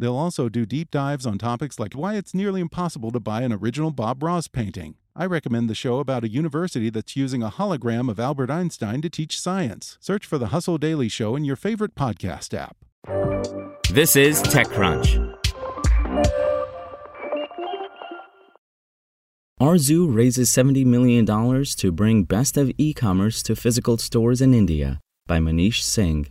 They'll also do deep dives on topics like why it's nearly impossible to buy an original Bob Ross painting. I recommend the show about a university that's using a hologram of Albert Einstein to teach science. Search for the Hustle Daily Show in your favorite podcast app. This is TechCrunch. Arzooo raises $70 million to bring best of e commerce to physical stores in India by Manish Singh.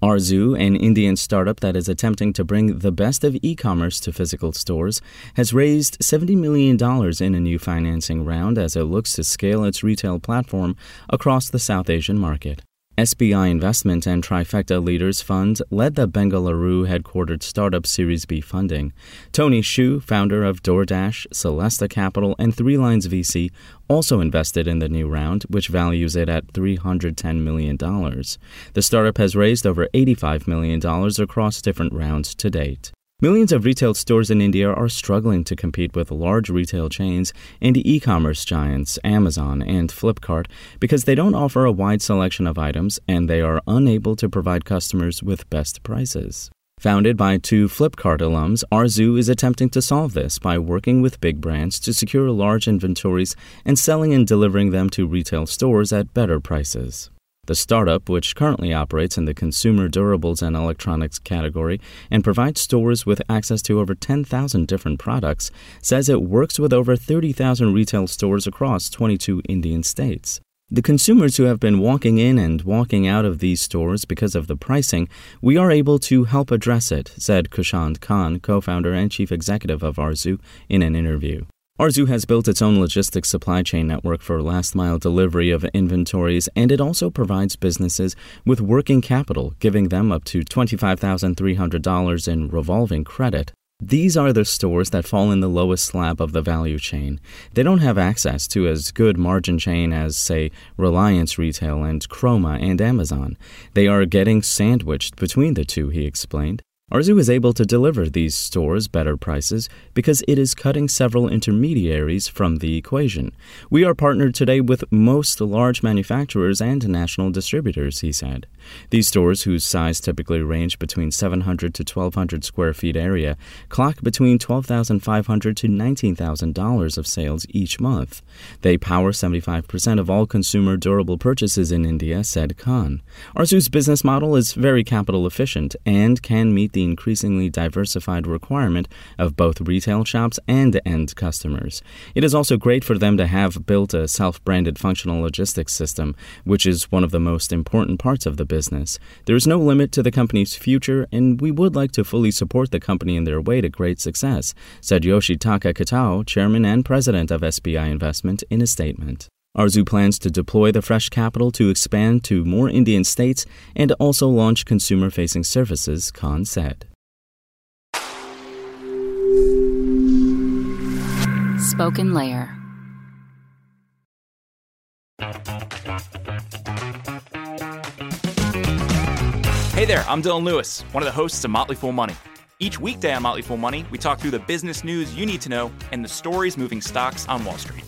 Arzooo, an Indian startup that is attempting to bring the best of e commerce to physical stores, has raised $70 million in a new financing round as it looks to scale its retail platform across the South Asian market. SBI Investment and Trifecta Leaders Fund led the Bengaluru headquartered startup Series B funding. Tony Xu, founder of DoorDash, Celesta Capital, and Three Lines VC, also invested in the new round, which values it at $310 million. The startup has raised over $85 million across different rounds to date. Millions of retail stores in India are struggling to compete with large retail chains and e commerce giants Amazon and Flipkart because they don't offer a wide selection of items and they are unable to provide customers with best prices. Founded by two Flipkart alums, Arzooo is attempting to solve this by working with big brands to secure large inventories and selling and delivering them to retail stores at better prices. The startup, which currently operates in the consumer durables and electronics category and provides stores with access to over 10,000 different products, says it works with over 30,000 retail stores across 22 Indian states. The consumers who have been walking in and walking out of these stores because of the pricing, we are able to help address it, said Khushnud Khan, co founder and chief executive of Arzooo, in an interview. Arzooo has built its own logistics supply chain network for last mile delivery of inventories, and it also provides businesses with working capital, giving them up to $25,300 in revolving credit. These are the stores that fall in the lowest slab of the value chain. They don't have access to as good margin chain as, say, Reliance Retail and Croma and Amazon. They are getting sandwiched between the two, he explained. Arzooo is able to deliver these stores better prices because it is cutting several intermediaries from the equation. We are partnered today with most large manufacturers and national distributors, he said. These stores, whose size typically range between 700 to 1200 square feet area, clock between 12,500 to $19,000 of sales each month. They power 75% of all consumer durable purchases in India, said Khan. Arzooo's business model is very capital efficient and can meet the increasingly diversified requirement of both retail shops and end customers. It is also great for them to have built a self branded functional logistics system, which is one of the most important parts of the business. There is no limit to the company's future, and we would like to fully support the company in their way to great success, said Yoshitaka Kitao, chairman and president of SBI Investment, in a statement. Arzooo plans to deploy the fresh capital to expand to more Indian states and also launch consumer facing services, Khan said. Spoken Layer. Hey there, I'm Dylan Lewis, one of the hosts of Motley Fool Money. Each weekday on Motley Fool Money, we talk through the business news you need to know and the stories moving stocks on Wall Street.